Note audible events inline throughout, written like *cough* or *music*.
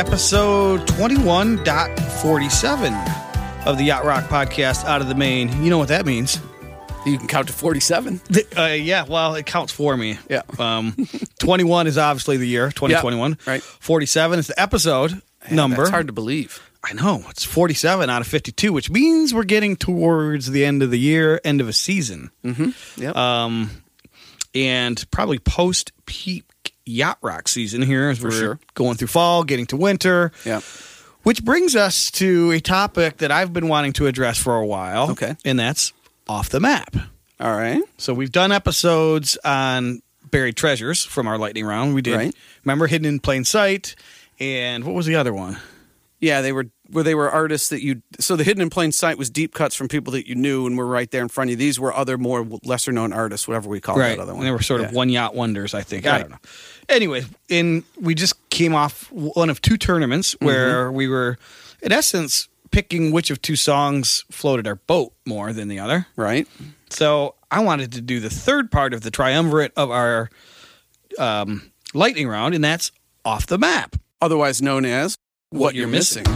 episode 21.47 of the Yacht Rock podcast out of the main. You know what that means. You can count to 47. *laughs* Uh, yeah, well, it counts for me. Yeah. Um, 21 is obviously the year, 2021. right. 47 is the episode number. That's hard to believe. I know. It's 47 out of 52, which means we're getting towards the end of the year, end of a season. Yep. Um, and probably post peak yacht rock season here as we're sure. going through fall, getting to winter. yeah. Which brings us to a topic that I've been wanting to address for a while. Okay. And that's off the map. All right. So we've done episodes on buried treasures from our lightning round. We did Right. remember hidden in plain sight, and what was the other one? Yeah, they were where they were artists that you. So the hidden in plain sight was deep cuts from people that you knew and were right there in front of you. These were other more lesser known artists, whatever we call that other one. They were sort of Yeah. one yacht wonders, I think. I don't know. Anyway, in we just came off one of two tournaments Mm-hmm. where we were, in essence, picking which of two songs floated our boat more than the other. right. So I wanted to do the third part of the triumvirate of our um, lightning round, and that's off the map. Otherwise known as What You're Missing.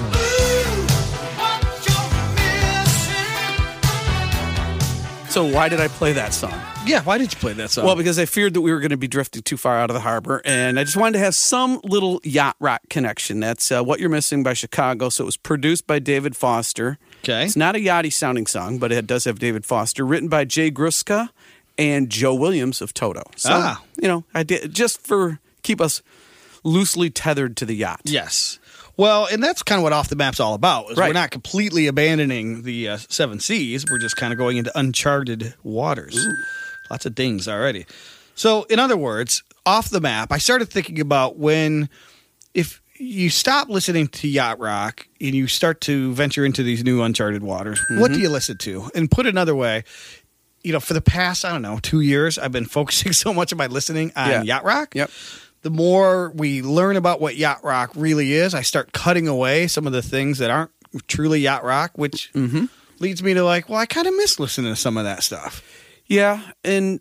So why did I play that song? Yeah, why did you play that song? Well, because I feared that we were going to be drifting too far out of the harbor, and I just wanted to have some little yacht rock connection. That's uh, "What You're Missing" by Chicago. So it was produced by David Foster. okay. It's not a yachty sounding song, but it does have David Foster. Written by Jay Gruska and Joe Williams of Toto. So Ah. you know, I did just for keep us loosely tethered to the yacht. Yes. Well, and that's kind of what off the map's all about. Is We're not completely abandoning the uh, seven seas. We're just kind of going into uncharted waters. Lots of dings already. So, in other words, off the map, I started thinking about when, if you stop listening to yacht rock and you start to venture into these new uncharted waters, what do you listen to? And put another way, you know, for the past I don't know two years, I've been *laughs* focusing so much of my listening on Yeah. yacht rock Yep. The more we learn about what yacht rock really is, I start cutting away some of the things that aren't truly yacht rock, which Mm-hmm. leads me to like, well, I kind of miss listening to some of that stuff. Yeah, and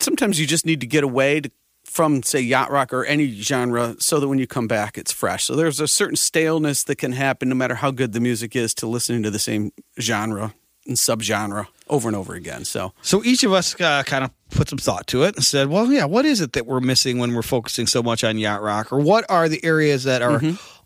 sometimes you just need to get away to, from, say, yacht rock or any genre, so that when you come back, it's fresh. So there's a certain staleness that can happen, no matter how good the music is, to listening to the same genre and subgenre over and over again. So So each of us uh, kind of put some thought to it and said, well, yeah, what is it that we're missing when we're focusing so much on yacht rock, or what are the areas that are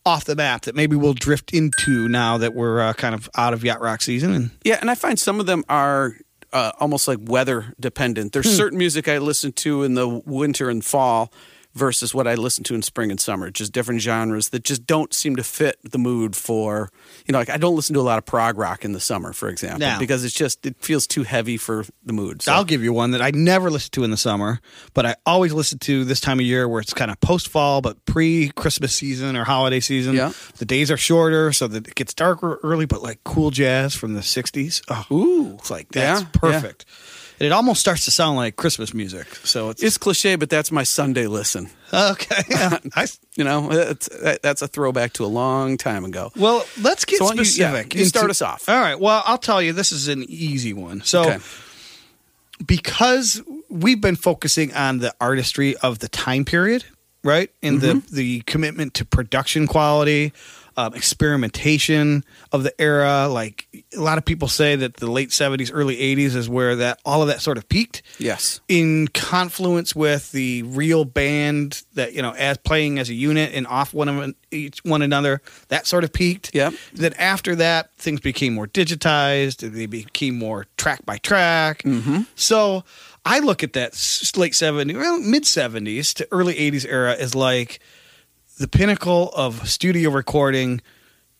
off the map that maybe we'll drift into now that we're uh, kind of out of yacht rock season? And Yeah, and I find some of them are uh, almost like weather dependent. There's certain music I listen to in the winter and fall versus what I listen to in spring and summer. Just different genres that just don't seem to fit the mood for, you know, like I don't listen to a lot of prog rock in the summer, for example, No. because it's just, it feels too heavy for the mood. So, I'll give you one that I never listen to in the summer, but I always listen to this time of year where it's kind of post fall, but pre Christmas season or holiday season. Yeah. The days are shorter, so that it gets darker early, but like cool jazz from the 60s. Oh, Ooh. it's like that's Yeah, perfect. And it almost starts to sound like Christmas music. So it's, it's cliche, but that's my Sunday listen. okay. Yeah. *laughs* I- You know, that's a throwback to a long time ago. well, let's get So don't you- yeah, specific. you start into- us off. All right. Well, I'll tell you, this is an easy one. So. Okay. because we've been focusing on the artistry of the time period, right? And the mm-hmm. the commitment to production quality, um, experimentation of the era. Like a lot of people say that the late seventies, early eighties is where that all of that sort of peaked. Yes. In confluence with the real band that you know, as playing as a unit and off one of each one another, that sort of peaked. Yeah. Then after that, things became more digitized. They became more track by track. Mm-hmm. So I look at that late 70s, well, mid 70s to early 80s era as like the pinnacle of studio recording,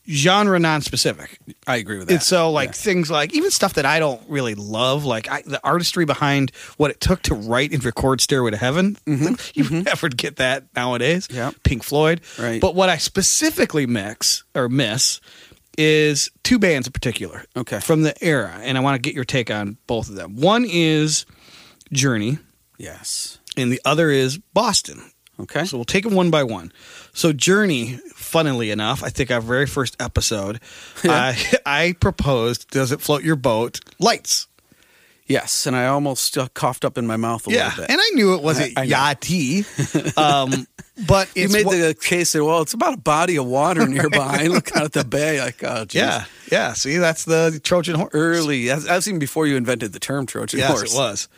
genre non-specific. I agree with that. And so, like Yeah. things like even stuff that I don't really love, like I, the artistry behind what it took to write and record "Stairway to Heaven." You never get that nowadays. Mm-hmm. Pink Floyd. Right. But what I specifically mix or miss is two bands in particular. Okay. From the era, and I want to get your take on both of them. One is Journey, Yes. and the other is Boston. Okay. So we'll take them one by one. So Journey, funnily enough, I think our very first episode, *laughs* I I proposed "Does it float your boat?" Lights. Yes, and I almost uh, coughed up in my mouth a Yeah, little bit. and I knew it wasn't I- I. Yachty, *laughs* um, but you made the case that well, it's about a body of water nearby. *laughs* Look out at the bay, like oh, geez. yeah, yeah. See, that's the Trojan horse. early. That's even before you invented the term Trojan Yes, horse. it was.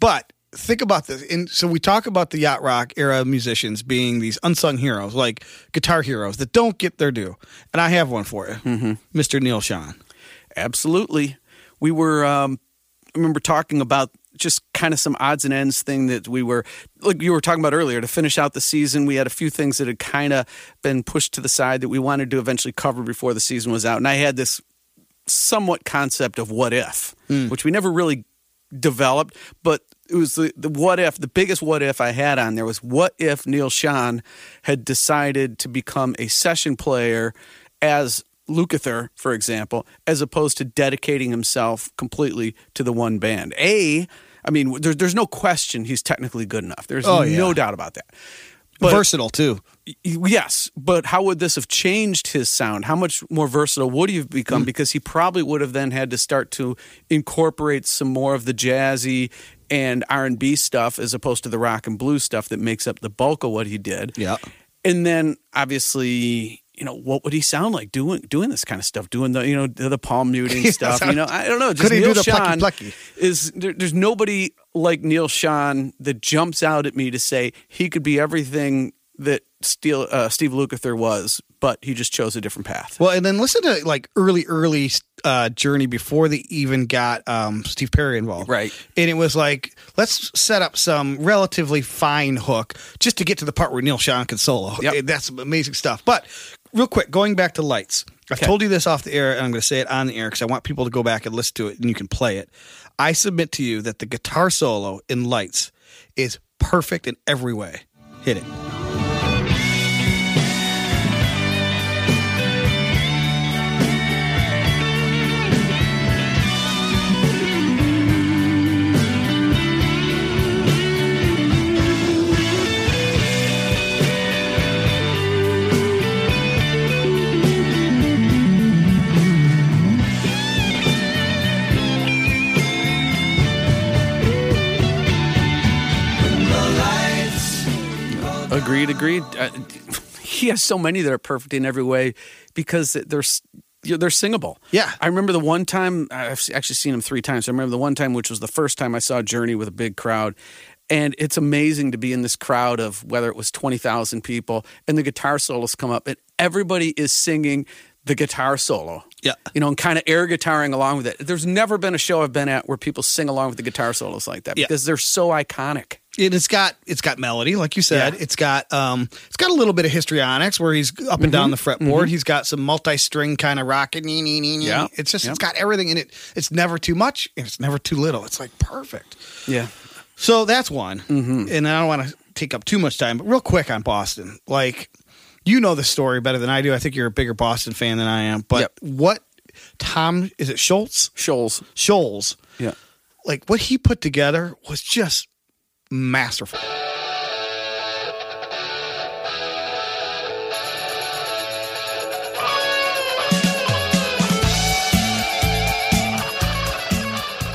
But think about this. And so we talk about the yacht rock era musicians being these unsung heroes, like guitar heroes that don't get their due. And I have one for you, mm-hmm. Mr. Neal Schon. Absolutely. We were, um, I remember talking about just kind of some odds and ends thing that we were, like you were talking about earlier, to finish out the season. We had a few things that had kind of been pushed to the side that we wanted to eventually cover before the season was out. And I had this somewhat concept of what if, which we never really developed, but it was the, the what if, the biggest what if I had on there was what if Neal Schon had decided to become a session player as Lukather, for example, as opposed to dedicating himself completely to the one band. A, I mean, there's there's no question he's technically good enough. There's Oh, yeah. no doubt about that. But- Versatile, too. Yes, but how would this have changed his sound? How much more versatile would he have become? Mm. Because he probably would have then had to start to incorporate some more of the jazzy and R and B stuff as opposed to the rock and blues stuff that makes up the bulk of what he did. Yeah. And then obviously, you know, what would he sound like doing doing this kind of stuff, doing the you know the, the palm muting *laughs* stuff? You know, I don't know. Just Could he do Neil the plucky plucky? is there, there's nobody like Neal Schon that jumps out at me to say he could be everything that Steel, uh, Steve Lukather was, but he just chose a different path. Well, and then listen to like early, early uh, journey before they even got um, Steve Perry involved. Right. And it was like, let's set up some relatively fine hook just to get to the part where Neal Schon can solo. Yep. Eh, That's amazing stuff. But real quick, going back to Lights, I've Okay. told you this off the air, and I'm going to say it on the air because I want people to go back and listen to it, and you can play it. I submit to you that the guitar solo in Lights is perfect in every way. Hit it. Agreed, agreed. Uh, he has so many that are perfect in every way because they're they're singable. Yeah. I remember the one time I've actually seen him three times. I remember the one time which was the first time I saw Journey with a big crowd. And it's amazing to be in this crowd of whether it was 20,000 people and the guitar solos come up and everybody is singing the guitar solo. Yeah. You know, and kind of air guitaring along with it. There's never been a show I've been at where people sing along with the guitar solos like that Yeah. because they're so iconic. And it's got it's got melody, like you said. Yeah. It's got um it's got a little bit of histrionics where he's up and down mm-hmm. the fretboard. Mm-hmm. He's got some multi-string kind of rocking. Yeah. It's just Yeah. it's got everything in it. It's never too much and it's never too little. It's like perfect. Yeah. So that's one. Mm-hmm. And I don't want to take up too much time, but real quick on Boston. Like you know the story better than I do. I think you're a bigger Boston fan than I am. But Yep. what Tom is it Schultz? Shoals. Scholz, Yeah. like what he put together was just masterful.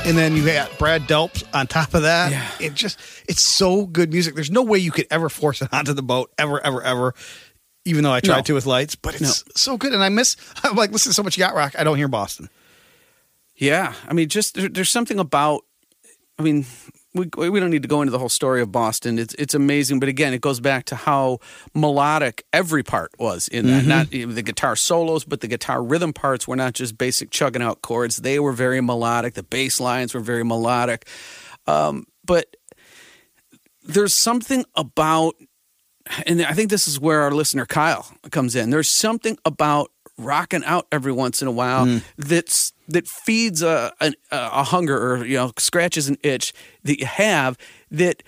And then you got Brad Delp on top of that. Yeah. It just it's so good music. There's no way you could ever force it *laughs* onto the boat ever, ever, ever. Even though I tried No. to with lights, but it's so good. And I miss *laughs* I'm like listen to so much yacht rock. I don't hear Boston. Yeah, I mean, just there, there's something about. I mean, we we don't need to go into the whole story of Boston. It's it's amazing, but again, it goes back to how melodic every part was in that. Not even the guitar solos, but the guitar rhythm parts were not just basic chugging out chords. They were very melodic. The bass lines were very melodic. Um, but there's something about and I think this is where our listener Kyle comes in. There's something about rocking out every once in a while mm. that's that feeds a, a a hunger or you know scratches an itch that you have that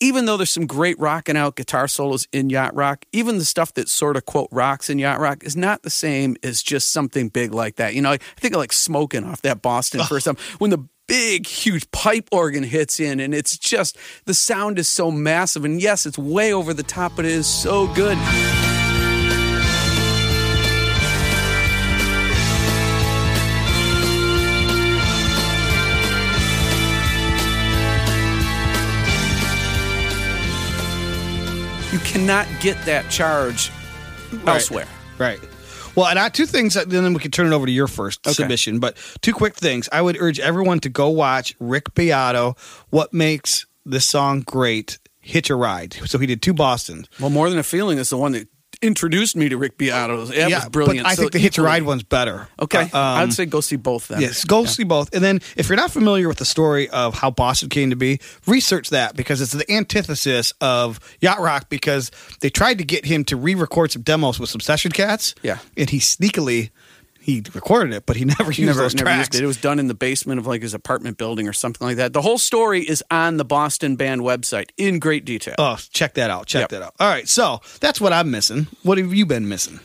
even though there's some great rocking out guitar solos in yacht rock, even the stuff that sort of quote rocks in yacht rock is not the same as just something big like that. You know, I think of like smoking off that Boston first time. When the big huge pipe organ hits in and it's just the sound is so massive and yes it's way over the top but it is so good You cannot get that charge elsewhere. Right. Well, and I two things, and then we can turn it over to your first Okay. submission. But two quick things. I would urge everyone to go watch Rick Beato. What makes this song great? Hitch a ride. So he did two Boston. Well, more than a feeling is the one that introduced me to Rick Beato. That was brilliant. But I So think the Hitch a Ride one's better. Okay, Uh, um, I'd say go see both. Then. Yes, go see both. And then if you're not familiar with the story of how Boston came to be, research that because it's the antithesis of Yacht Rock because they tried to get him to re-record some demos with some session cats. Yeah. And he sneakily he recorded it, but he *laughs* never used Never, those never tracks. used it. It was done in the basement of like his apartment building or something like that. The whole story is on the Boston band website in great detail. Oh, check that out. Check Yep. that out. All right. So that's what I'm missing. What have you been missing?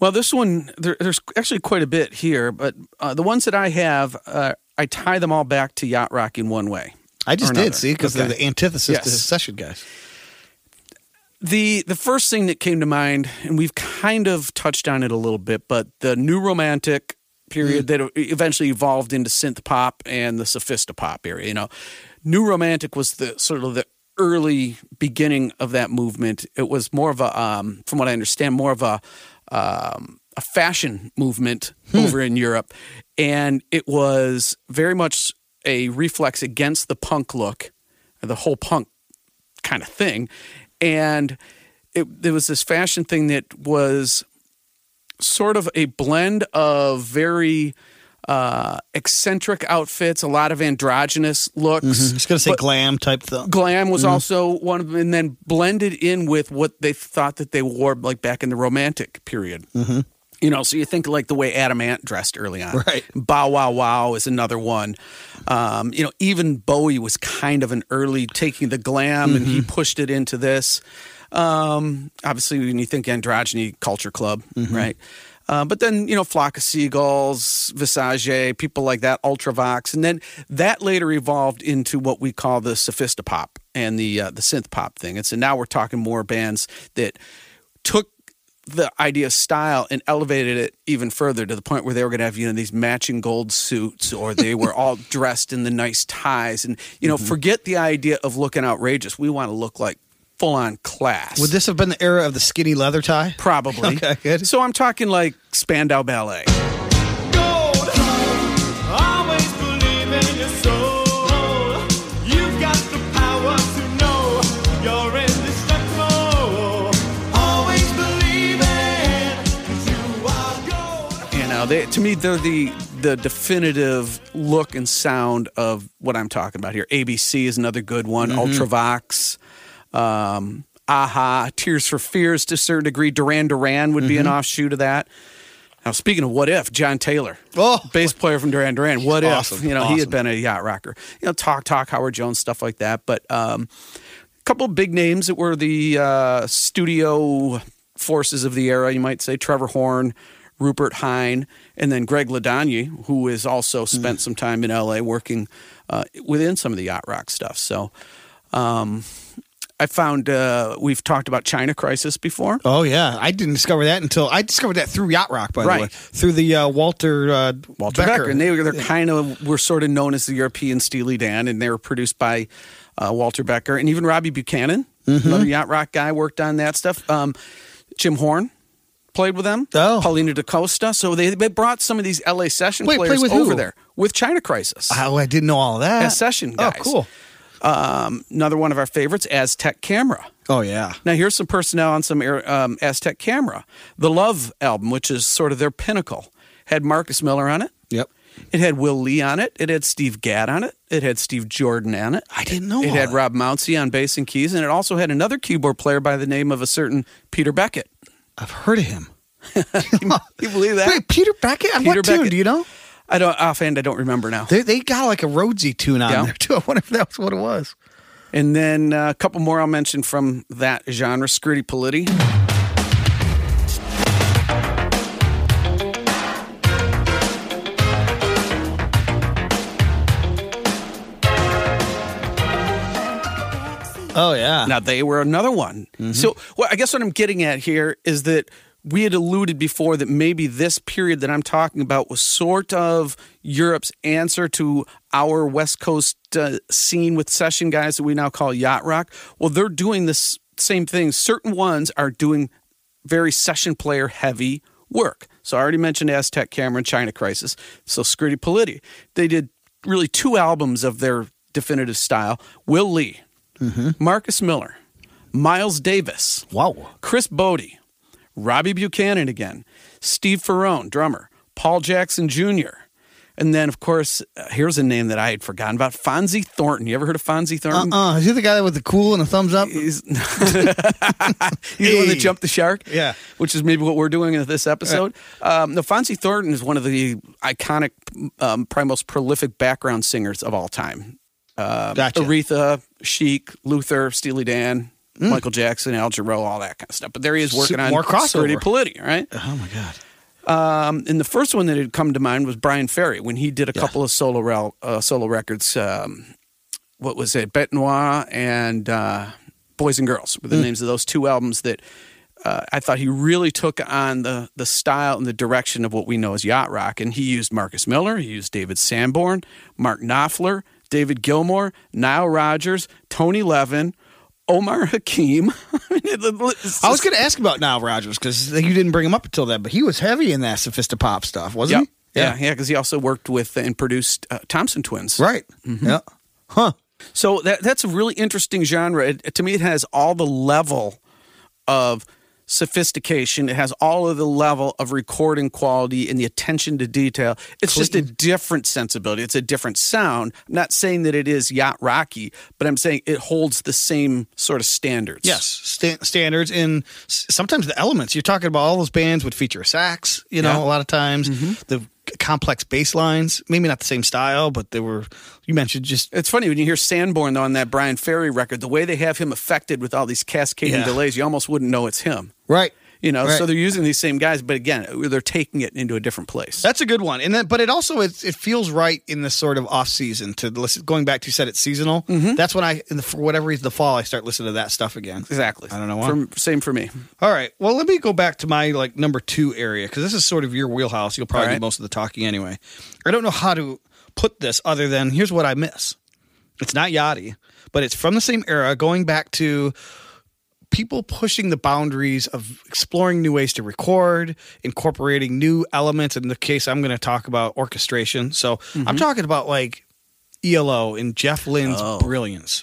Well, this one there, there's actually quite a bit here, but uh, the ones that I have, uh, I tie them all back to yacht rock in one way. I just did, see, because Okay. they're the antithesis Yes. to session guys. The the first thing that came to mind, and we've kind of touched on it a little bit, but the new romantic period that eventually evolved into synth pop and the sophisti-pop area. You know, new romantic was the sort of the early beginning of that movement. It was more of a, um, from what I understand, more of a um, a fashion movement over in Europe, and it was very much a reflex against the punk look, the whole punk kind of thing. And it, there was this fashion thing that was sort of a blend of very uh, eccentric outfits, a lot of androgynous looks. I was going to say glam type thing. Glam was also one of them, and then blended in with what they thought that they wore like back in the romantic period. Mm-hmm. You know, so you think like the way Adam Ant dressed early on. Right. Bow Wow Wow is another one. Um, you know, even Bowie was kind of an early taking the glam and he pushed it into this. Um, obviously, when you think androgyny culture club, right? Uh, but then, you know, Flock of Seagulls, Visage, people like that, Ultravox. And then that later evolved into what we call the sophisti-pop and the, uh, the synth pop thing. And so now we're talking more bands that took the idea of style and elevated it even further to the point where they were going to have you know these matching gold suits or they were all *laughs* dressed in the nice ties and you know mm-hmm. forget the idea of looking outrageous. We want to look like full on class. Would this have been the era of the skinny leather tie? probably. *laughs* Okay, good. so i'm talking like spandau ballet they, to me they're the the definitive look and sound of what i'm talking about here. Abc is another good one. Mm-hmm. ultravox um aha tears for fears to a certain degree. Duran duran would be an Mm-hmm. offshoot of that. Now speaking of what if john taylor Oh. bass player from duran duran. What if you know he had been a yacht rocker. You know talk talk howard jones stuff like that. But um a couple of big names that were the uh, studio forces of the era, you might say. Trevor Horn, Rupert Hine, and then Greg Ladanyi, who has also spent some time in LA working uh, within some of the yacht rock stuff. So um, I found uh, we've talked about China Crisis before. Oh yeah, I didn't discover that until I discovered that through Yacht Rock, by Right. the way, through the uh, Walter uh, Walter Becker. And they were they're kind of were sort of known as the European Steely Dan, and they were produced by uh, Walter Becker and even Robbie Buchanan, Mm-hmm. another yacht rock guy, worked on that stuff. Um, Jim Horn played with them. Oh. Paulinho da Costa. So they, they brought some of these LA session Wait, players with over who? there with China Crisis. oh, I didn't know all that. As session Oh, guys. cool. Um, another one of our favorites, Aztec Camera. Oh yeah. Now, here's some personnel on some um, Aztec Camera. The Love album, which is sort of their pinnacle, had Marcus Miller on it. Yep. It had Will Lee on it. It had Steve Gadd on it. It had Steve Jordan on it. I didn't know It had that. Rob Mounsey on bass and keys, and it also had another keyboard player by the name of a certain Peter Beckett. I've heard of him. *laughs* You believe that? Wait, Peter Beckett? Peter what tune? Beckett. Do you know? I don't offhand. I don't remember now. They, they got like a Rhodesy tune on Yeah. there too. *laughs* I wonder if that was what it was. And then uh, a couple more I'll mention from that genre: Scritti Politti. Oh yeah. Now they were another one. So, well, I guess what I'm getting at here is that we had alluded before that maybe this period that I'm talking about was sort of Europe's answer to our West Coast uh, scene with session guys that we now call yacht rock. Well, they're doing this same thing. Certain ones are doing very session player heavy work. So I already mentioned Aztec Camera, China Crisis. So Scritti Politti. They did really two albums of their definitive style. Will Lee, Marcus Miller, Miles Davis, Wow. Chris Bodie, Robbie Buchanan again, Steve Ferrone, drummer, Paul Jackson Jr., and then, of course, uh, here's a name that I had forgotten about Fonzi Thornton. You ever heard of Fonzi Thornton? Uh, is he the guy with the cool and the thumbs up? He's, *laughs* he's the one that jumped the shark. Yeah. which is maybe what we're doing in this episode. Um, no, Fonzi Thornton is one of the iconic, um, probably most prolific background singers of all time. Gotcha. Aretha, Chic, Luther, Steely Dan, Michael Jackson, Al Jarreau, all that kind of stuff. But there he is working on more crossover. Right? Oh my god. Um, and the first one that had come to mind was Bryan Ferry when he did a couple of solo rel- uh, solo records. Um, what was it? Bête Noire and uh, Boys and Girls were the names of those two albums that uh, I thought he really took on the the style and the direction of what we know as yacht rock. And he used Marcus Miller, he used David Sanborn, Mark Knopfler, David Gilmour, Nile Rodgers, Tony Levin. Omar Hakim. *laughs* I mean, it- I was going to ask about Nile Rodgers because you didn't bring him up until then, but he was heavy in that sophisti-pop stuff, wasn't he? Yeah, yeah, because he also worked with and produced uh, Thompson Twins. Right. Yeah. Huh. So that that's a really interesting genre. It, to me, it has all the level of sophistication. It has all of the level of recording quality and the attention to detail. It's just a different sensibility. It's a different sound. I'm not saying that it is yacht rocky, but I'm saying it holds the same sort of standards. Yes, sta- standards and sometimes the elements. You're talking about all those bands would feature a sax, you know, Yeah. a lot of times. Mm-hmm. The c- complex bass lines, maybe not the same style, but they were, you mentioned just, It's funny when you hear Sanborn though on that Bryan Ferry record, the way they have him affected with all these cascading Yeah. delays, you almost wouldn't know it's him. right. You know, Right. so they're using these same guys, but again, they're taking it into a different place. That's a good one, and then, but it also it, it feels right in this sort of off season to listen. Going back to you said it's seasonal. Mm-hmm. That's when I, in the, for whatever reason, the fall I start listening to that stuff again. Exactly. I don't know why. For, same for me. All right. Well, let me go back to my like number two area because this is sort of your wheelhouse. You'll probably All do most of the talking anyway. I don't know how to put this other than here's what I miss. It's not Yachty, but it's from the same era, going back to people pushing the boundaries of exploring new ways to record, incorporating new elements. In the case, I'm going to talk about orchestration. So I'm mm-hmm. talking about like ELO and Jeff Lynne's Oh. brilliance.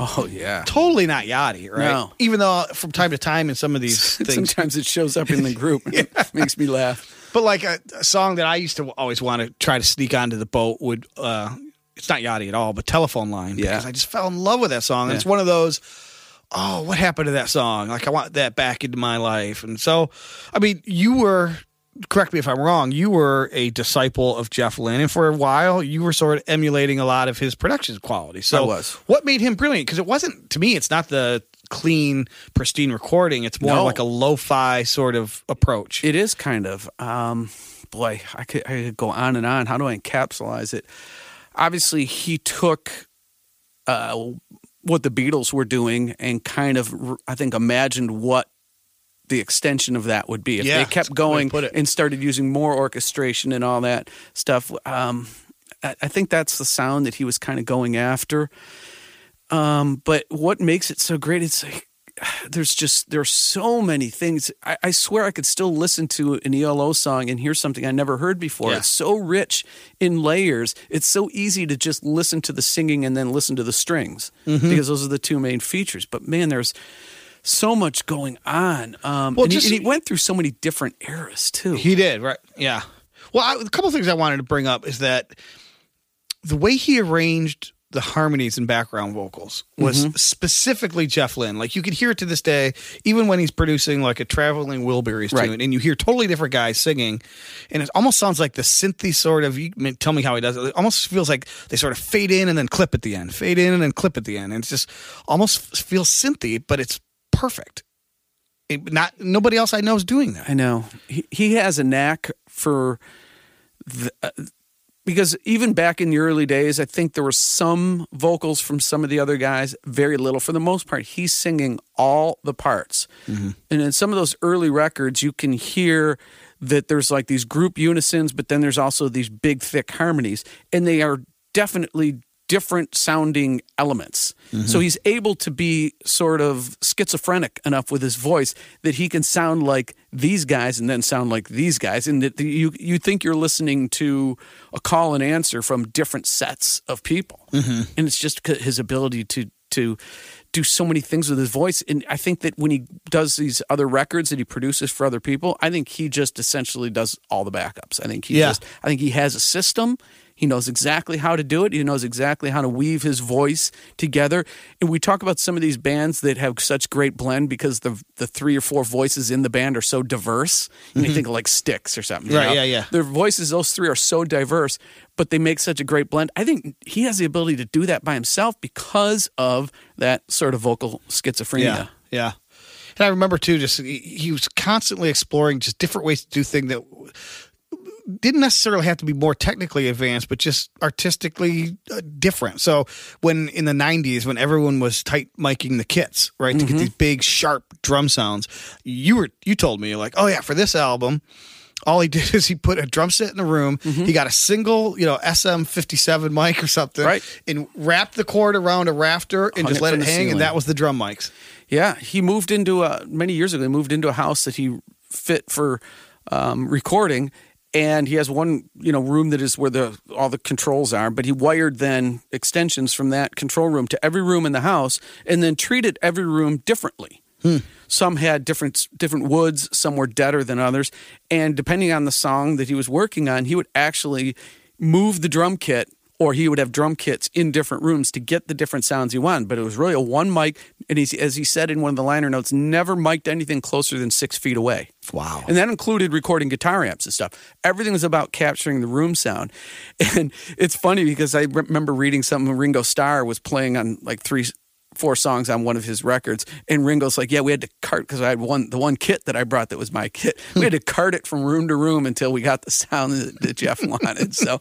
Oh *laughs* yeah. totally not Yachty, right? No. Even though from time to time in some of these *laughs* things, Sometimes it shows up in the group. *laughs* It makes me laugh. but like a, a song that I used to always want to try to sneak onto the boat would, uh, it's not Yachty at all, but Telephone Line. Yeah. Because I just fell in love with that song. And Yeah. it's one of those, oh, what happened to that song? Like I want that back into my life. And so, I mean, you were, correct me if I'm wrong, you were a disciple of Jeff Lynne. And for a while, you were sort of emulating a lot of his production quality. So I was. what made him brilliant? Because it wasn't, to me, it's not the clean, pristine recording. It's more No. like a lo-fi sort of approach. It is kind of. Um, boy, I could, I could go on and on. How do I encapsulize it? Obviously, he took uh, what the Beatles were doing and kind of, I think, imagined what the extension of that would be if Yeah, they kept good way to going and started using more orchestration and all that stuff. Um, I, I think that's the sound that he was kind of going after. Um, but what makes it so great? It's like *sighs* there's just there's so many things. I, I swear I could still listen to an ELO song and hear something I never heard before. Yeah. It's so rich in layers. It's so easy to just listen to the singing and then listen to the strings Mm-hmm. because those are the two main features. But man, there's so much going on. Um, Well, and, just- he, and he went through so many different eras too. He did, right? Yeah. Well, I, a couple things I wanted to bring up is that the way he arranged the harmonies and background vocals was specifically Jeff Lynne. Like you could hear it to this day, even when he's producing like a traveling Wilburys Right. tune, and you hear totally different guys singing, and it almost sounds like the synthy sort of. You tell me how he does it. It almost feels like they sort of fade in and then clip at the end, fade in and then clip at the end, and it's just almost feels synthy, but it's perfect. It, not nobody else I know is doing that. I know he he has a knack for the, uh, because even back in the early days, I think there were some vocals from some of the other guys, very little. For the most part, he's singing all the parts. And in some of those early records, you can hear that there's like these group unisons, but then there's also these big, thick harmonies, and they are definitely different sounding elements. So mm-hmm. he's able to be sort of schizophrenic enough with his voice that he can sound like these guys and then sound like these guys and that you you think you're listening to a call and answer from different sets of people. Mm-hmm. And it's just his ability to to do so many things with his voice and I think that when he does these other records that he produces for other people, I think he just essentially does all the backups. I think he Yeah. just I think he has a system. He knows exactly how to do it. He knows exactly how to weave his voice together. And we talk about some of these bands that have such great blend because the the three or four voices in the band are so diverse. And you think of like Styx or something. you Mm-hmm. Right, know? yeah, yeah. Their voices, those three are so diverse, but they make such a great blend. I think he has the ability to do that by himself because of that sort of vocal schizophrenia. Yeah, yeah. And I remember too, just he, he was constantly exploring just different ways to do things that didn't necessarily have to be more technically advanced, but just artistically uh, different. So when in the '90s, when everyone was tight miking the kits, right, to get these big sharp drum sounds, you were you told me like, oh yeah, for this album. All he *laughs* did is he put a drum set in the room. He got a single, you know, SM57 mic or something, Right. and wrapped the cord around a rafter and Hung just let it hang, ceiling. and that was the drum mics. Yeah, he moved into a many years ago. He moved into a house that he fit for um, recording, and he has one you know room that is where the all the controls are. But he wired then extensions from that control room to every room in the house, and then treated every room differently. Hmm. Some had different different woods. Some were deader than others, and depending on the song that he was working on, he would actually move the drum kit or he would have drum kits in different rooms to get the different sounds he wanted. But it was really a one mic, and he's, as he said in one of the liner notes, never mic'd anything closer than six feet away. Wow. And that included recording guitar amps and stuff. Everything was about capturing the room sound. *laughs* And it's funny because I remember reading something Ringo Starr was playing on like three, four songs on one of his records. And Ringo's like, yeah, we had to cart because I had one, the one kit that I brought that was my kit. *laughs* We had to cart it from room to room until we got the sound that, that Jeff *laughs* wanted. So,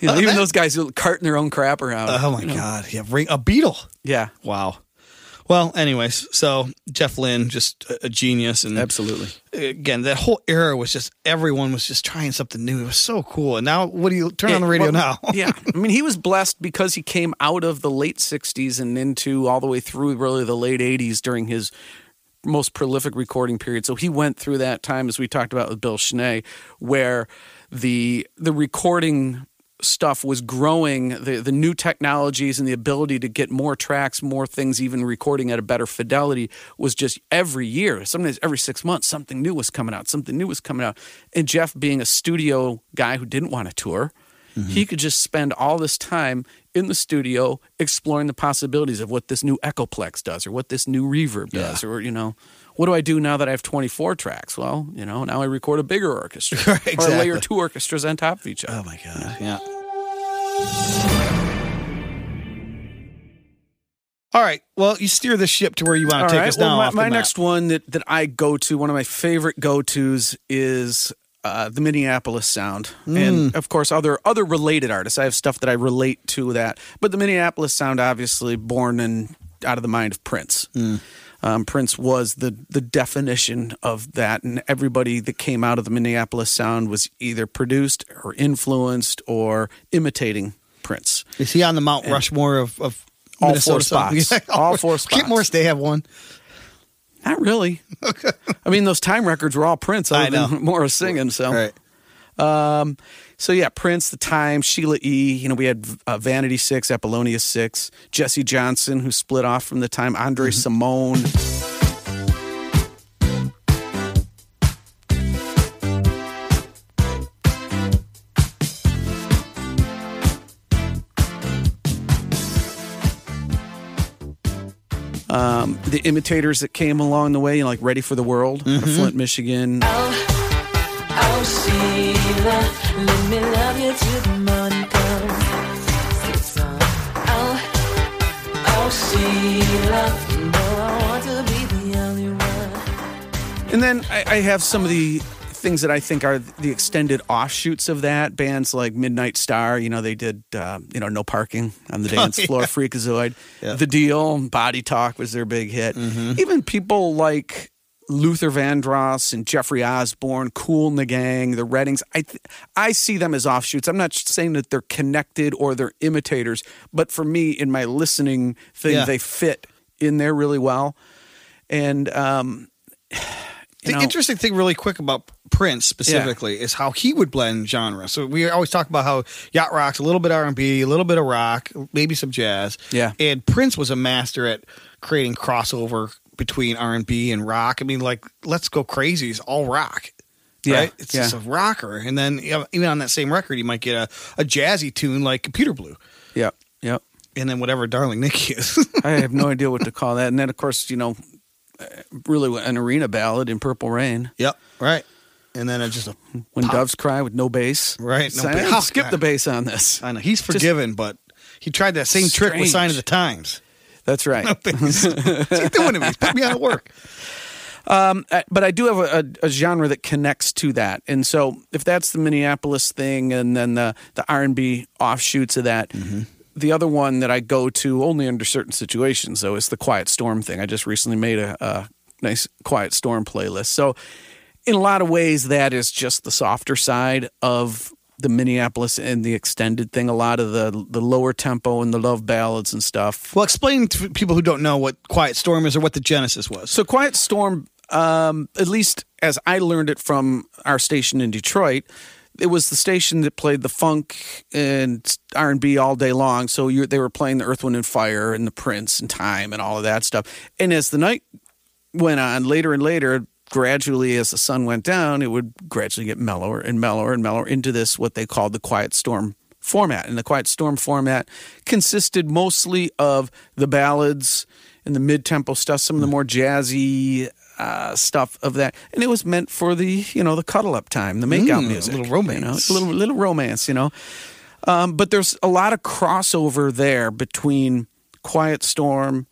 you know, oh, even those guys who carting their own crap around. Oh my god! Yeah, ring a beetle. yeah, Wow. Well, anyways, so Jeff Lynne, just a, a genius, and absolutely. again, that whole era was just everyone was just trying something new. It was so cool. And now, what do you turn on the radio well, now? yeah. *laughs* I mean, he was blessed because he came out of the late 60s and into all the way through really the late 80s during his most prolific recording period. So he went through that time, as we talked about with Bill Schnee, where the the recording stuff was growing the the new technologies and the ability to get more tracks more things even recording at a better fidelity was just every year sometimes every 6 months something new was coming out something new was coming out. And Jeff being a studio guy who didn't want to tour mm-hmm. he could just spend all this time in the studio exploring the possibilities of what this new Echoplex does or what this new reverb does or you know what do I do now that I have 24 tracks well you know now I record a bigger orchestra *laughs* Right, or layer two orchestras on top of each other Oh my god! Yeah. All right. Well, you steer the ship to where you want All to take right. us now. Well, my, the my map. next one that, that I go to, one of my favorite go tos is uh, the Minneapolis sound, Mm. and of course other other related artists. I have stuff that I relate to that, but the Minneapolis sound, obviously born and out of the mind of Prince. Mm. Um, Prince was the the definition of that, and everybody that came out of the Minneapolis sound was either produced or influenced or imitating Prince. Is he on the Mount Rushmore of, of All Minnesota four spots. *laughs* All four *laughs* spots. Kent Morris, they have one. Not really. *laughs* okay. I mean, those time records were all Prince, other I know. than Morris singing. So, All right. Um, so yeah, Prince, the time, Sheila E. You know, we had uh, Vanity Six, Apollonia Six, Jesse Johnson, who split off from the time, André Cymone. Um, the imitators that came along the way, you know, like Ready for the World, of Flint, Michigan. Oh, Sheila, let me love you till the morning comes. Sing a song. Oh, oh, Sheila, you know I want to be the only one. And then I, I have some of the things that I think are the extended offshoots of that. Bands like Midnight Star, you know, they did, uh, you know, No Parking on the *laughs* dance floor, Freakazoid. Yeah. The Deal, Body Talk was their big hit. Even people like Luther Vandross and Jeffrey Osborne, Kool and the Gang, the Reddings. I th- I see them as offshoots. I'm not saying that they're connected or they're imitators, but for me, in my listening thing, Yeah. they fit in there really well. And um, The know, interesting thing, really quick, about Prince specifically is how he would blend genre. So we always talk about how yacht rock's a little bit R and B, a little bit of rock, maybe some jazz. Yeah. and Prince was a master at creating crossover between R and B and rock. I mean, like Let's Go Crazy is all rock. Yeah, Right? It's yeah. just a rocker. And then you know, even on that same record, you might get a, a jazzy tune like Computer Blue. Yeah, yeah, And then whatever Darling Nikki is. *laughs* I have no idea what to call that. And then, of course, you know, really an arena ballad in Purple Rain. yep. Right. And then it's just a When pop- Doves Cry with no bass. Right, no So bass. didn't skip the bass on this. I know he's forgiven, but he tried that same trick with Sign of the Times. That's right. *laughs* What's he doing to me? Putting me out of work. Uh, but I do have a, a, genre that connects to that, and so if that's the Minneapolis thing, and then the the R and B offshoots of that, the other one that I go to only under certain situations, though, is the Quiet Storm thing. I just recently made a, a nice Quiet Storm playlist. So, in a lot of ways, that is just the softer side of the Minneapolis and the extended thing. A lot of the the lower tempo and the love ballads and stuff. Well, explain to people who don't know what Quiet Storm is or what the Genesis was. So Quiet Storm, um, at least as I learned it from our station in Detroit, it was the station that played the funk and R and B all day long. So you, they were playing the Earth, Wind, and Fire and the Prince and Time and all of that stuff. And as the night went on, later and later, gradually as the sun went down, it would gradually get mellower and mellower and mellower into this what they called the Quiet Storm format. And the Quiet Storm format consisted mostly of the ballads and the mid-tempo stuff, some of the more jazzy uh, stuff of that, and it was meant for the you know the cuddle-up time, the make-out Mm, a music, little romance. you know, a little little romance, you know. Um, but there's a lot of crossover there between Quiet Storm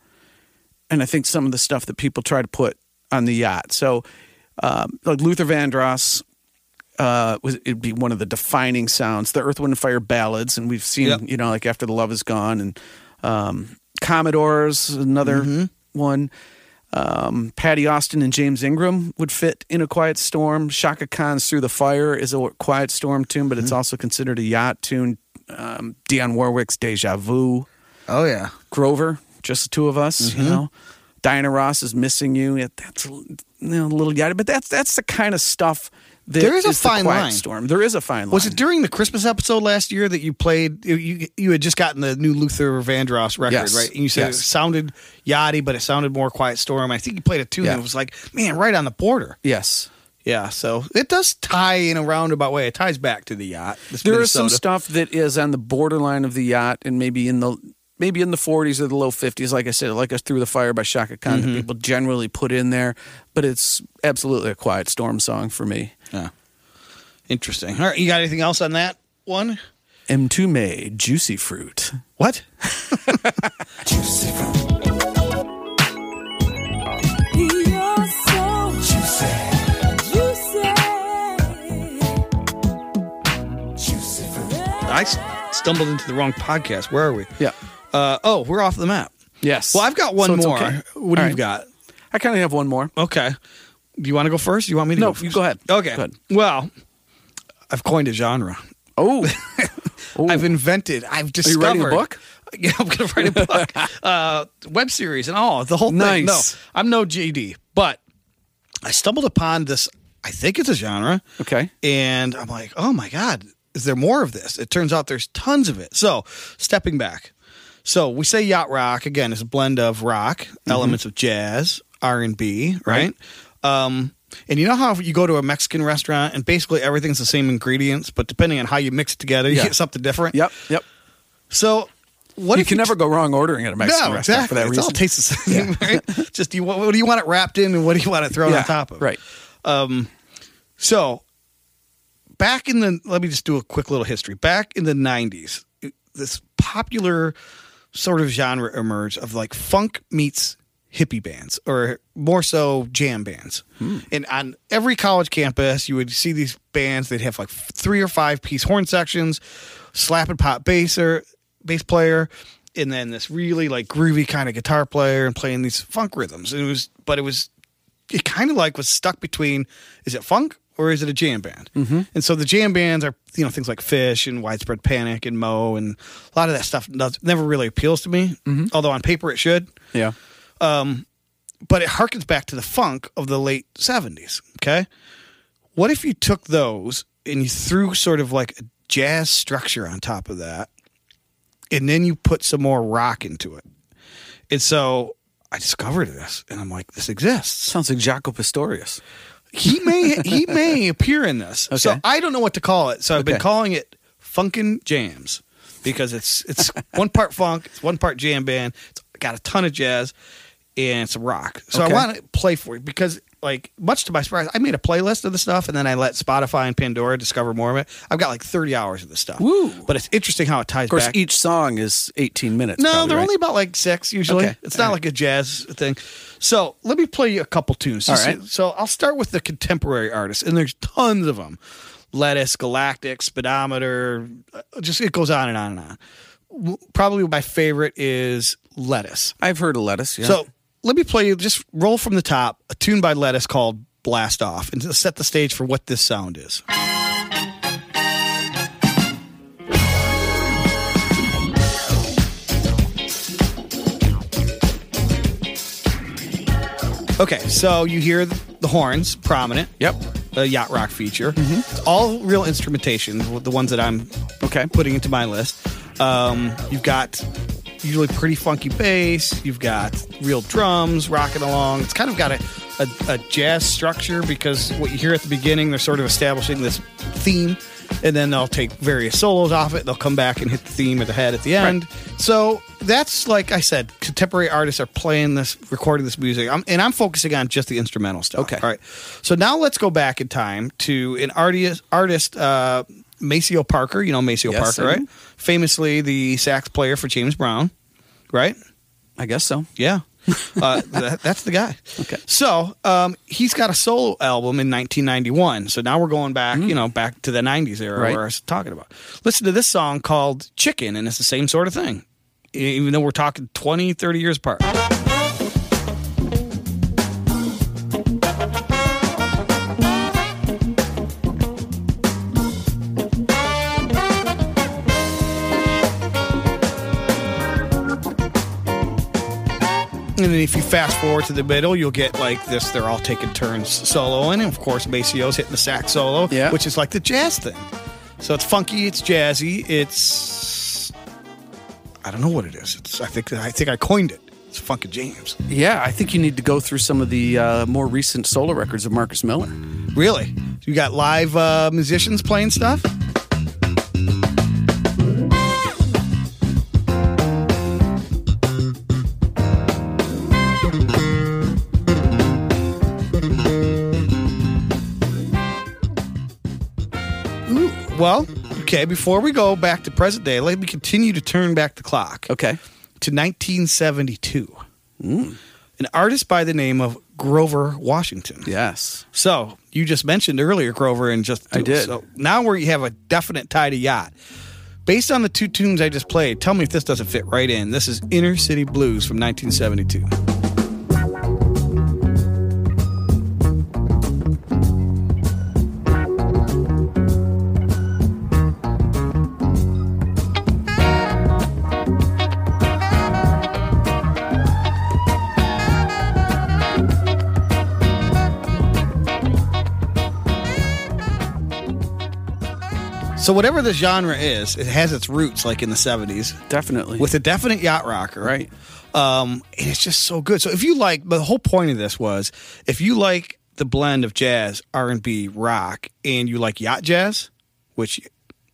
and I think some of the stuff that people try to put on the yacht. So, um, like Luther Vandross uh, was it'd be one of the defining sounds. The Earth, Wind, and Fire ballads, and we've seen Yep. you know like After the Love Is Gone and um, Commodores, another Mm-hmm. one. Um, Patti Austin and James Ingram would fit in a Quiet Storm. Chaka Khan's Through the Fire is a Quiet Storm tune, but it's Mm-hmm. also considered a yacht tune. Um, Dionne Warwick's Deja Vu. Oh yeah, Grover, just the two of us, Mm-hmm. you know. Diana Ross is missing you. That's you know, a little yada, but that's that's the kind of stuff that There is a the fine Quiet line. Storm. There is a fine line. was it during the Christmas episode last year that you played? You you, had just gotten the new Luther Vandross record, Yes. right? And you said Yes. it sounded yachty, but it sounded more Quiet Storm. I think you played a tune Yeah. that was like, man, right on the border. Yes. Yeah, so it does tie in a roundabout way. It ties back to the yacht. There is some stuff that is on the borderline of the yacht and maybe in the maybe in the 40s or the low 50s like I said like us through the fire by Chaka Khan Mm-hmm. that people generally put in there but it's absolutely a quiet storm song for me. Yeah. Interesting. All right, you got anything else on that one? Mtume Juicy Fruit. What? *laughs* Juicy, Fruit. I stumbled into the wrong podcast. Where are we? Yeah. Uh, oh, we're off the map. Yes. Well, I've got one So it's more. okay. What do All you right. got? I kind of have one more. Okay. Do you want to go first? Do you want me to No, go you go ahead. Okay. Go ahead. Well, I've coined a genre. Oh. *laughs* I've invented. I've discovered. you writing a book? *laughs* Yeah, I'm going to write a book, *laughs* uh, web series, and all the whole thing. Nice. No, I'm no JD, but I stumbled upon this. I think it's a genre. Okay. And I'm like, oh my God, is there more of this? It turns out there's tons of it. So, stepping back. So, we say yacht rock again It's a blend of rock, elements of jazz, R&B, right? Um, and you know how you go to a Mexican restaurant and basically everything's the same ingredients, but depending on how you mix it together, you get something different. Yep. Yep. So, what you if can never go wrong ordering at a Mexican no, restaurant exactly. for that It reason. all tastes the same, right? *laughs* Just do you, what, what do you want it wrapped in, and what do you want it thrown yeah. on top of? Right. So, back in the let me just do a quick little history. Back in the '90s, this popular sort of genre emerge of like funk meets hippie bands or more so jam bands. Hmm. And on every college campus, you would see these bands. They'd have like three or five piece horn sections, slap and pop basser, bass player, and then this really like groovy kind of guitar player and playing these funk rhythms. And it was, but it was, it kind of like was stuck between is it funk or is it a jam band? Mm-hmm. And so the jam bands are, you know, things like Phish and Widespread Panic and Mo and a lot of that stuff does, never really appeals to me, although on paper it should Yeah. but it harkens back to the funk of the late 70s. Okay. What if you took those and you threw sort of like a jazz structure on top of that, and then you put some more rock into it? And so I discovered this, and I'm like, this exists. Sounds like Jaco Pastorius. He may he may appear in this. So I don't know what to call it. So I've been Okay. calling it Funkin' Jams because it's it's one part funk, it's one part jam band. It's got a ton of jazz and some rock. So Okay. I want to play for you because like much to my surprise, I made a playlist of the stuff and then I let Spotify and Pandora discover more of it. I've got like 30 hours of this stuff. Woo. But it's interesting how it ties Of course, back. each song is 18 minutes. No, probably, they're right? only about like six usually. Okay. It's not All like a jazz thing. So let me play you a couple tunes. All So- right. So I'll start with the contemporary artists, and there's tons of them. Lettuce, Galactic, Speedometer, uh, just it goes on and on and on. Probably my favorite is Lettuce. I've heard of lettuce. Yeah. So let me play you, just roll from the top, a tune by Lettuce called Blast Off, and set the stage for what this sound is. Okay, so you hear the horns prominent. Yep. The yacht rock feature. It's all real instrumentation, the ones that I'm Okay. putting into my list. Um, you've got usually pretty funky bass. You've got real drums rocking along. It's kind of got a, a, a jazz structure because what you hear at the beginning, they're sort of establishing this theme, and then they'll take various solos off it. They'll come back and hit the theme at the head at the end. So that's like I said, contemporary artists are playing this, recording this music, I'm, and I'm focusing on just the instrumental stuff. Okay. All right. So now let's go back in time to an artist, artist uh, Maceo Parker. You know Maceo Yes, Parker, right? Famously the sax player for James Brown, right? I guess so. Yeah. *laughs* Uh, that, that's the guy. Okay. So um, he's got a solo album in 1991. So now we're going back, you know, back to the 90s era Mm. Right. where I was talking about. Listen to this song called Chicken, and it's the same sort of thing, even though we're talking 20, 30 years apart. And then if you fast forward to the middle, you'll get like this. They're all taking turns soloing, and of course, Maceo's hitting the sax solo, Yeah. which is like the jazz thing. So it's funky, it's jazzy, it's I don't know what it is. It's I think I think I coined it. It's Funky James. Yeah, I think you need to go through some of the uh, more recent solo records of Marcus Miller. Really? You got live uh, musicians playing stuff? Well, okay, before we go back to present day, let me continue to turn back the clock Okay. to 1972. An artist by the name of Grover Washington. Yes. So you just mentioned earlier Grover and just I did. So now we have a definite tie to yacht. Based on the two tunes I just played, tell me if this doesn't fit right in. This is Inner City Blues from 1972. So whatever the genre is, it has its roots like in the 70s Definitely. with a definite yacht rocker. right. Um, and it's just so good. So if you like, but the whole point of this was if you like the blend of jazz, R and B, rock, and you like yacht jazz, which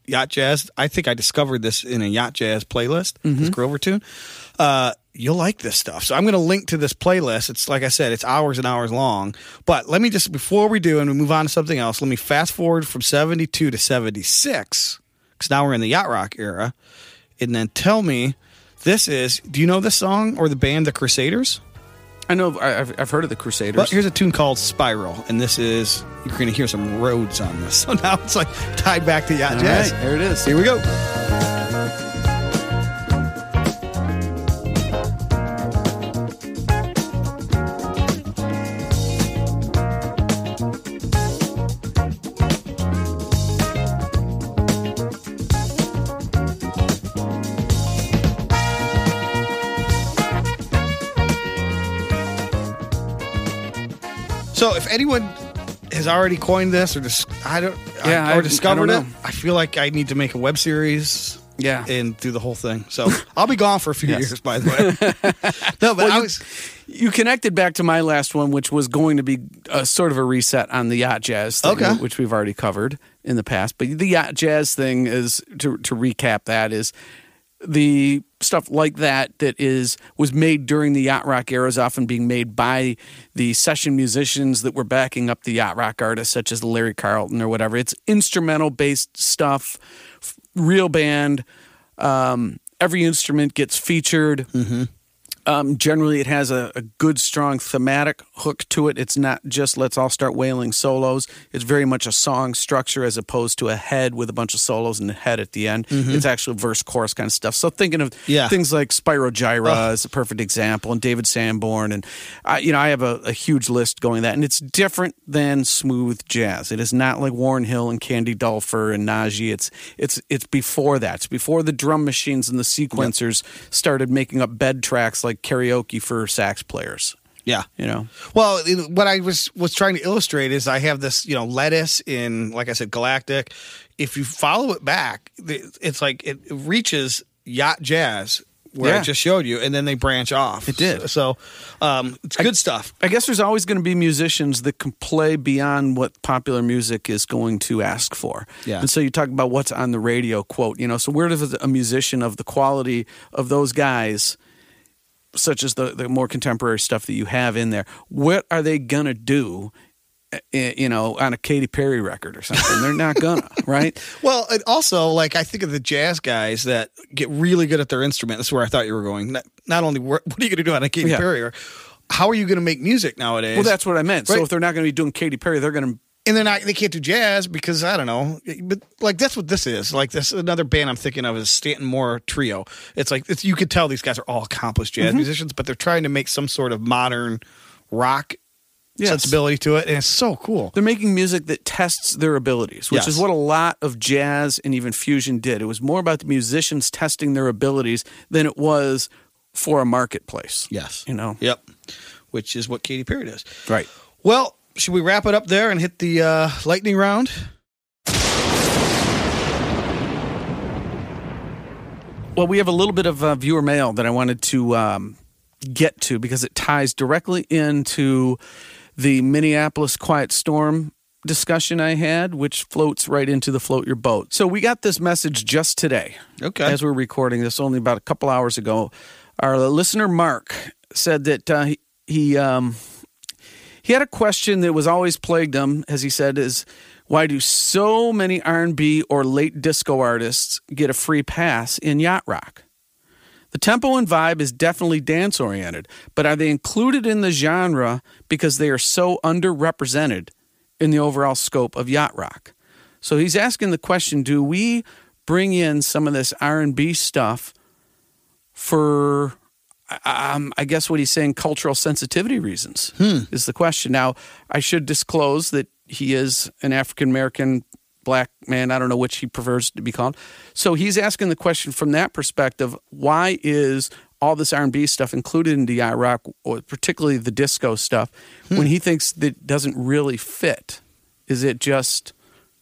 yacht jazz, I think I discovered this in a yacht jazz playlist, this Grover tune. Uh, you'll like this stuff. So I'm going to link to this playlist. It's like I said, it's hours and hours long. But let me just before we do and we move on to something else, let me fast forward from 72 to 76 because now we're in the yacht rock era, and then tell me this is. Do you know this song or the band, the Crusaders? I know. I've, I've heard of the Crusaders. But here's a tune called Spiral, and this is you're going to hear some Rhodes on this. *laughs* So now it's like tied back to yacht All jazz. right, there it is. Here we go. Anyone has already coined this or just I don't Yeah, I, I- or I discovered don't it. I feel like I need to make a web series Yeah. and do the whole thing. So I'll be gone for a few Yes. years, by the way. *laughs* no, but Well, I you- was You connected back to my last one, which was going to be a sort of a reset on the yacht jazz, thing, Okay. which we've already covered in the past. But the yacht jazz thing is to to recap that is the stuff like that that is was made during the yacht rock era is often being made by the session musicians that were backing up the yacht rock artists such as Larry Carlton or whatever. It's instrumental based stuff, real band. Um, every instrument gets featured. Um, generally, it has a, a good, strong thematic hook to it. It's not just let's all start wailing solos. It's very much a song structure as opposed to a head with a bunch of solos and a head at the end. It's actual verse chorus kind of stuff. So thinking of Yeah. things like Spyro Gyra is a perfect example, and David Sanborn, and I, you know I have a, a huge list going that, and it's different than smooth jazz. It is not like Warren Hill and Candy Dulfer and Najee. It's it's it's before that. It's before the drum machines and the sequencers started making up bed tracks like karaoke for sax players. yeah. You know, Well, what I was was trying to illustrate is I have this, you know, lettuce in, like I said, Galactic. If you follow it back, it's like it reaches yacht jazz where I just showed you, and then they branch off. It did. So, um, it's good stuff. I guess there's always going to be musicians that can play beyond what popular music is going to ask for. Yeah. And so you talk about what's on the radio quote, you know, so where does a musician of the quality of those guys, such as the, the more contemporary stuff that you have in there, what are they going to do? eh, You know, on a Katy Perry record or something, they're not gonna, *laughs* right? Well, and also, like I think of the jazz guys that get really good at their instrument. That's where I thought you were going. Not, not only what are you going to do on a Katy Yeah. Perry, or how are you going to make music nowadays? Well, that's what I meant. So if they're not going to be doing Katy Perry, they're going to and they're not. They can't do jazz because I don't know. But like that's what this is. Like this another band I'm thinking of is Stanton Moore Trio. It's like it's, you could tell these guys are all accomplished Mm-hmm. jazz musicians, but they're trying to make some sort of modern rock Yes. sensibility to it, and it's so cool. They're making music that tests their abilities, which Yes. is what a lot of jazz and even fusion did. It was more about the musicians testing their abilities than it was for a marketplace. Yes. You know? Yep. Which is what Katy Perry does. Right. Well, should we wrap it up there and hit the uh, lightning round? Well, we have a little bit of uh, viewer mail that I wanted to um, get to because it ties directly into the Minneapolis Quiet Storm discussion I had, which floats right into the float your boat. So we got this message just today. Okay. As we're recording this, only about a couple hours ago, our listener Mark said that uh, he he, um, he had a question that was always plagued him, as he said, is why do so many R&B or late disco artists get a free pass in yacht rock? The tempo and vibe is definitely dance oriented, but are they included in the genre because they are so underrepresented in the overall scope of yacht rock? So he's asking the question, do we bring in some of this R&B stuff for um, I guess what he's saying cultural sensitivity reasons is the question. Now, I should disclose that he is an African American black man. I don't know which he prefers to be called. So he's asking the question from that perspective: Why is all this R and B stuff included in DI rock, or particularly the disco stuff, when he thinks that doesn't really fit? Is it just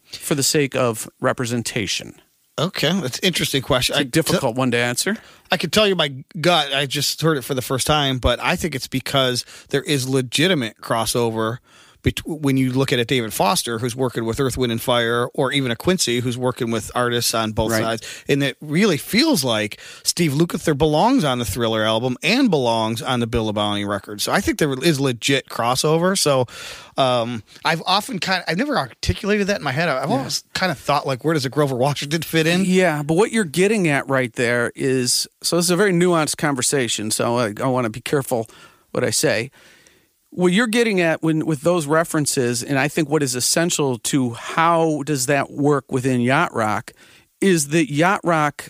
for the sake of representation? Okay, that's an interesting question. It's a I- difficult one to answer. I could tell you my gut. I just heard it for the first time, but I think it's because there is legitimate crossover bet- when you look at a David Foster who's working with Earth, Wind, and Fire, or even a Quincy who's working with artists on both Right. sides, and it really feels like Steve Lukather belongs on the Thriller album and belongs on the Bill LaBounty record. So I think there is legit crossover. So um, I've often kind of I've never articulated that in my head. I've always kind of thought like, where does a Grover Washington fit in? Yeah, but what you're getting at right there is so this is a very nuanced conversation. So I, I want to be careful what I say. What you're getting at when with those references, and I think what is essential to how does that work within yacht rock, is that yacht rock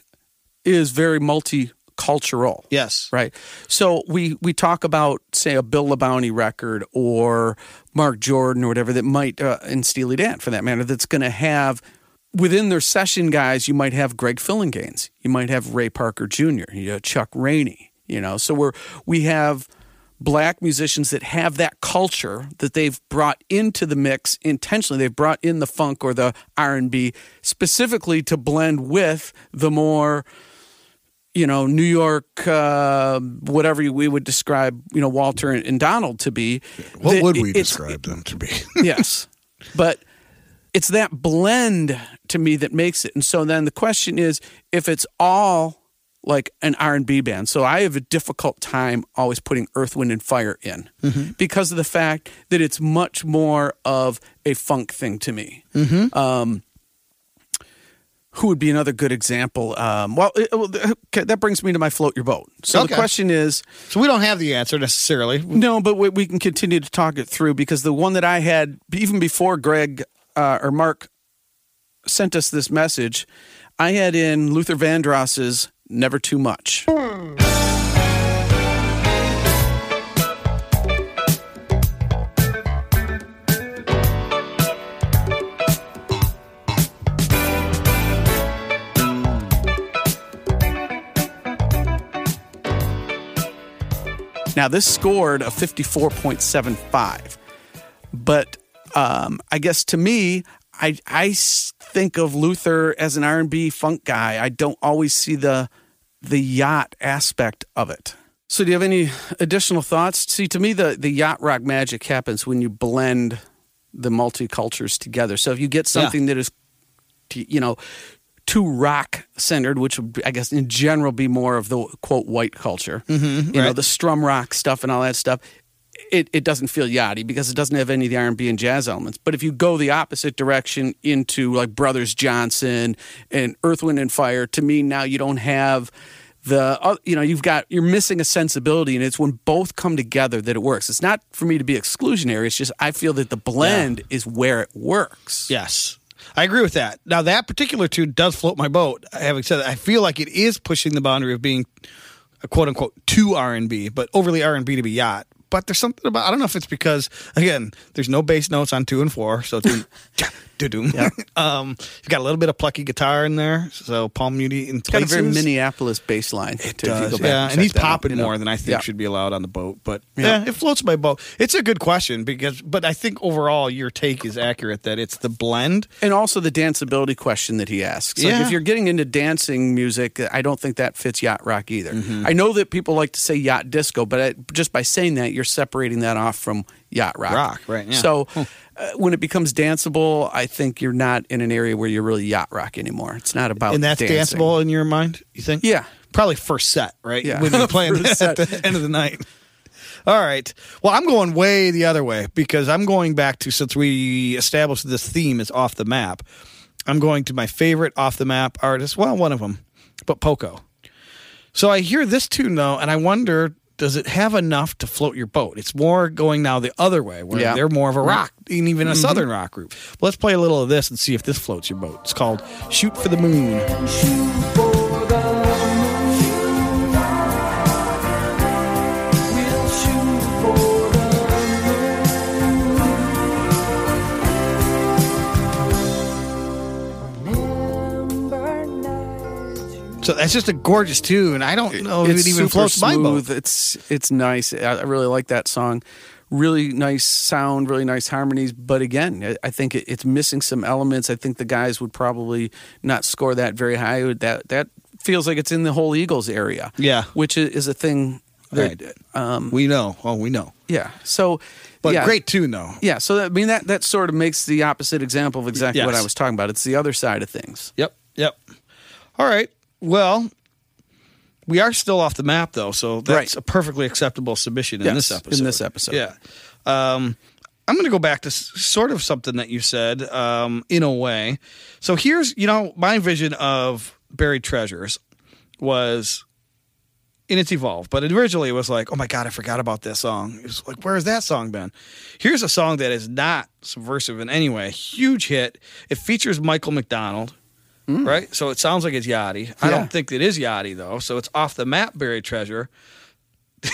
is very multicultural. Yes. Right. So we we talk about say a Bill LaBounty record or Marc Jordan or whatever that might uh, and Steely Dan for that matter that's going to have within their session guys you might have Greg Phillinganes, you might have Ray Parker Jr., you know, Chuck Rainey, you know. So we're we have black musicians that have that culture that they've brought into the mix intentionally they've brought in the funk or the R&B specifically to blend with the more you know, New York, uh, whatever we would describe, you know, Walter and, and Donald to be. What that would we describe them to be? *laughs* yes, but it's that blend to me that makes it. And so then the question is, if it's all like an R and B band, so I have a difficult time always putting Earth, Wind, and Fire in because of the fact that it's much more of a funk thing to me. Um, who would be another good example? Um, well, it- okay, that brings me to my float your boat. So Okay. the question is, So we don't have the answer necessarily. no, but we, we can continue to talk it through because the one that I had even before Greg uh, or Mark sent us this message, I had in Luther Vandross's "Never Too Much." Now, this scored a 54.75. But um, I guess to me, I, I think of Luther as an R&B funk guy. I don't always see the the yacht aspect of it. So do you have any additional thoughts? See, to me, the, the yacht rock magic happens when you blend the multicultures together. So if you get something that is, you know, too rock centered, which would, I guess, in general, be more of the quote white culture. Mm-hmm, you know, the strum rock stuff and all that stuff. It, it doesn't feel yachty because it doesn't have any of the R and B and jazz elements. But if you go the opposite direction into like Brothers Johnson and Earth, Wind and Fire, to me now you don't have the uh, you know you've got you're missing a sensibility, and it's when both come together that it works. It's not for me to be exclusionary. It's just I feel that the blend is where it works. Yes. I agree with that. Now that particular tune does float my boat. Having said that, I feel like it is pushing the boundary of being a quote unquote too R and B, but overly R and B to be yacht. But there's something about I don't know if it's because again, there's no bass notes on two and four, so *laughs* it's doom. *laughs* um, you've got a little bit of plucky guitar in there, so Paul Mooney in It's got a very Minneapolis bass line. It too, does, yeah, and and he's that out, popping know. more than I think Yeah. should be allowed on the boat. But Yeah. yeah. it floats my boat. It's a good question because, but I think overall your take is accurate that it's the blend. And also the danceability question that he asks. Like Yeah. if you're getting into dancing music, I don't think that fits yacht rock either. Mm-hmm. I know that people like to say yacht disco, but I, just by saying that, you're separating that off from yacht rock. Rock, right, yeah. So uh, when it becomes danceable, I think you're not in an area where you're really yacht rock anymore. It's not about and that's dancing. danceable in your mind, you think? Yeah. Probably first set, right? Yeah. When you're *laughs* playing at set. the end of the night. All right. Well, I'm going way the other way because I'm going back to since we established this theme is off the map. I'm going to my favorite off the map artist. Well, one of them, but Poco. So I hear this tune though, and I wonder does it have enough to float your boat? It's more going now the other way, where Yeah. they're more of a rock, and even a mm-hmm. southern rock group. Well, let's play a little of this and see if this floats your boat. It's called "Shoot for the Moon." So that's just a gorgeous tune. I don't know if it even super floats my boat. It's it's nice. I I really like that song. Really nice sound, really nice harmonies. But again, I- I think it- it's missing some elements. I think the guys would probably not score that very high. That that feels like it's in the whole Eagles area. Yeah. which is a thing. That, Right. Um, We know. Oh, we know. yeah. So, But yeah. great tune though. Yeah. So that, I mean that that sort of makes the opposite example of exactly what I was talking about. It's the other side of things. Yep. Yep. All right. Well, we are still off the map though, so that's Right. a perfectly acceptable submission in Yes, this episode. in this episode. Yeah. Um, I'm going to go back to sort of something that you said um, in a way. So here's, you know, my vision of buried treasures was and it's evolved. But originally, it was like, oh my god, I forgot about that song. It was like, where's that song been? Here's a song that is not subversive in any way. Huge hit. It features Michael McDonald. Mm. Right, so it sounds like it's Yachty. I don't think it is Yachty though. So it's off the map, buried treasure. *laughs*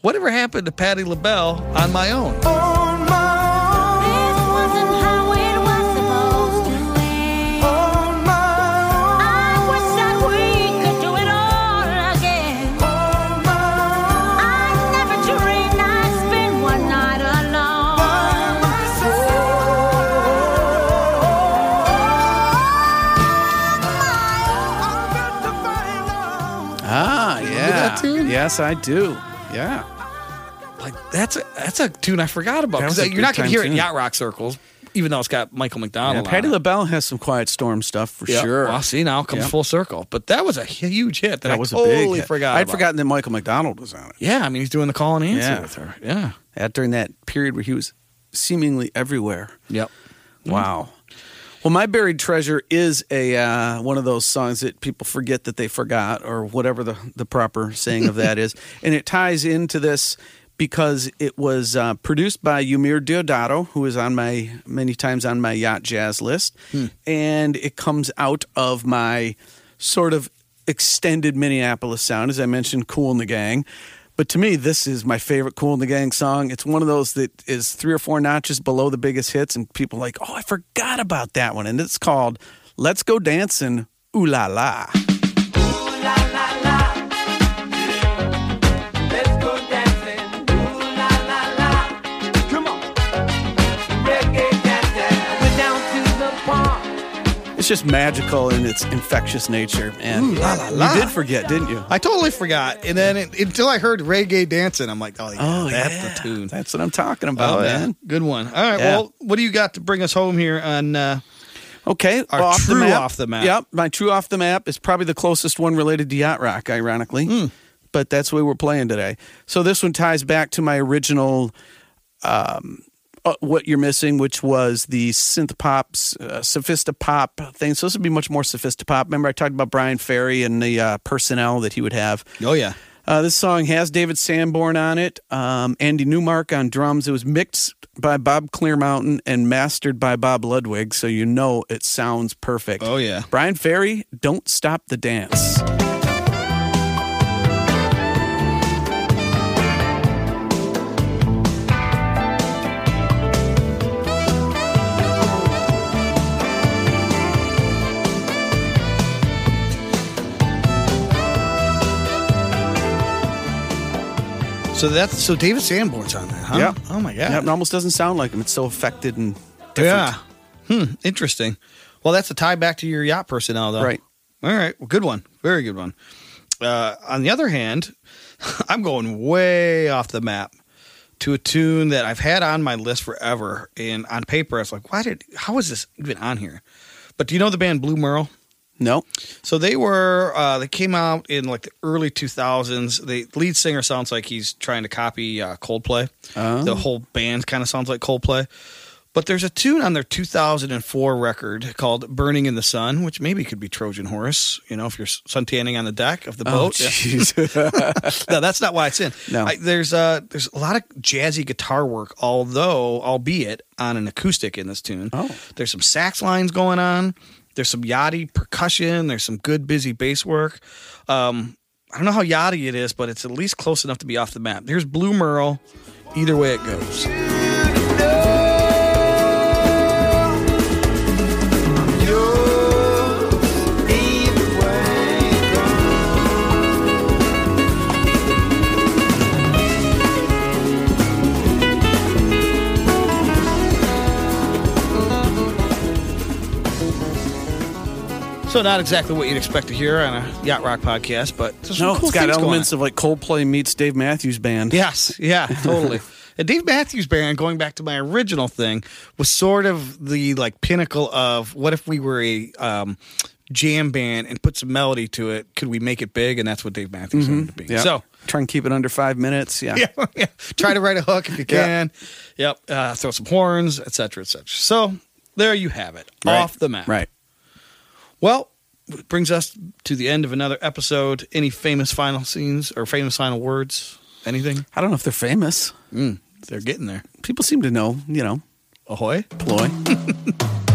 Whatever happened to Patti LaBelle on my own? On Yes, I do. Yeah. Like that's a that's a tune I forgot about That because a you're not gonna hear time it in yacht rock circles, even though it's got Michael Yeah, McDonald. Patti. LaBelle has some Quiet Storm stuff for Yeah. sure. Well, see now it comes Yep. full circle. But that was a huge hit that, that I was totally forgot. I'd about. forgotten that Michael McDonald was on it. Yeah, I mean he's doing the call and answer Yeah. with her. Yeah. At, during that period where he was seemingly everywhere. Yep. Wow. Well, my buried treasure is a uh, one of those songs that people forget that they forgot, or whatever the the proper saying of that *laughs* is, and it ties into this because it was uh, produced by Eumir Deodato, who is on my many times on my yacht jazz list, and it comes out of my sort of extended Minneapolis sound, as I mentioned, Kool and the Gang. But to me, this is my favorite Kool and the Gang song. It's one of those that is three or four notches below the biggest hits, and people like, oh, I forgot about that one. And it's called Let's Go Dancing, Ooh La La. It's just magical in its infectious nature. And Ooh la la la. you did forget, didn't you? I totally forgot, and then it, until I heard reggae dancing, I'm like, oh, yeah, that's yeah. the tune. That's what I'm talking about, oh, yeah. man. Good one. All right. Yeah. Well, what do you got to bring us home here on? Uh, Okay, Our off true the map. off the map. Yep, my true off the map is probably the closest one related to yacht rock, ironically. Hmm. But that's the way we're playing today. So this one ties back to my original, um, uh, what you're missing, which was the synth pop, uh, sophisti-pop thing. So this would be much more sophisti-pop. Remember, I talked about Bryan Ferry and the uh, personnel that he would have. oh yeah. Uh, this song has David Sanborn on it, um, Andy Newmark on drums. It was mixed by Bob Clearmountain and mastered by Bob Ludwig, so you know it sounds perfect. Oh, yeah. Bryan Ferry, Don't Stop the Dance. So that's so David Sanborn's on that, huh? Yep. Oh my god. Yeah, it almost doesn't sound like him. It's so affected and different. Yeah. Hmm. Interesting. Well, that's a tie back to your yacht personnel, though. Right. All right. Well, good one. Very good one. Uh, on the other hand, *laughs* I'm going way off the map to a tune that I've had on my list forever. And on paper, I was like, why did, how is this even on here? But do you know the band Blue Merle? No. So they were, uh, they came out in like the early 2000s. The lead singer sounds like he's trying to copy uh, Coldplay. Oh. The whole band kind of sounds like Coldplay. But there's a tune on their 2004 record called Burning in the Sun, which maybe could be Trojan Horse, you know, if you're suntanning on the deck of the Oh, boat. Yeah. *laughs* no, that's not why it's in. No. I, there's uh, there's a lot of jazzy guitar work, although albeit on an acoustic in this tune. Oh. There's some sax lines going on. There's some yachty percussion. There's some good busy bass work. Um, I don't know how yachty it is, but it's at least close enough to be off the map. There's Blue Merle. Either way it goes. So not exactly what you'd expect to hear on a yacht rock podcast, but no, cool it's got elements of like Coldplay meets Dave Matthews Band. Yes, yeah, *laughs* totally. And Dave Matthews Band, going back to my original thing, was sort of the like pinnacle of what if we were a um, jam band and put some melody to it? Could we make it big? And that's what Dave Matthews wanted to be. Yeah. So try and keep it under five minutes. Yeah. *laughs* yeah, yeah. Try to write a hook if you can. Yep. Uh, throw some horns, etc., etc. So there you have it, Right. off the map. Right. Well, brings us to the end of another episode. Any famous final scenes or famous final words? Anything? I don't know if they're famous. Mm, they're getting there. People seem to know, you know, Ahoy. ploy. *laughs*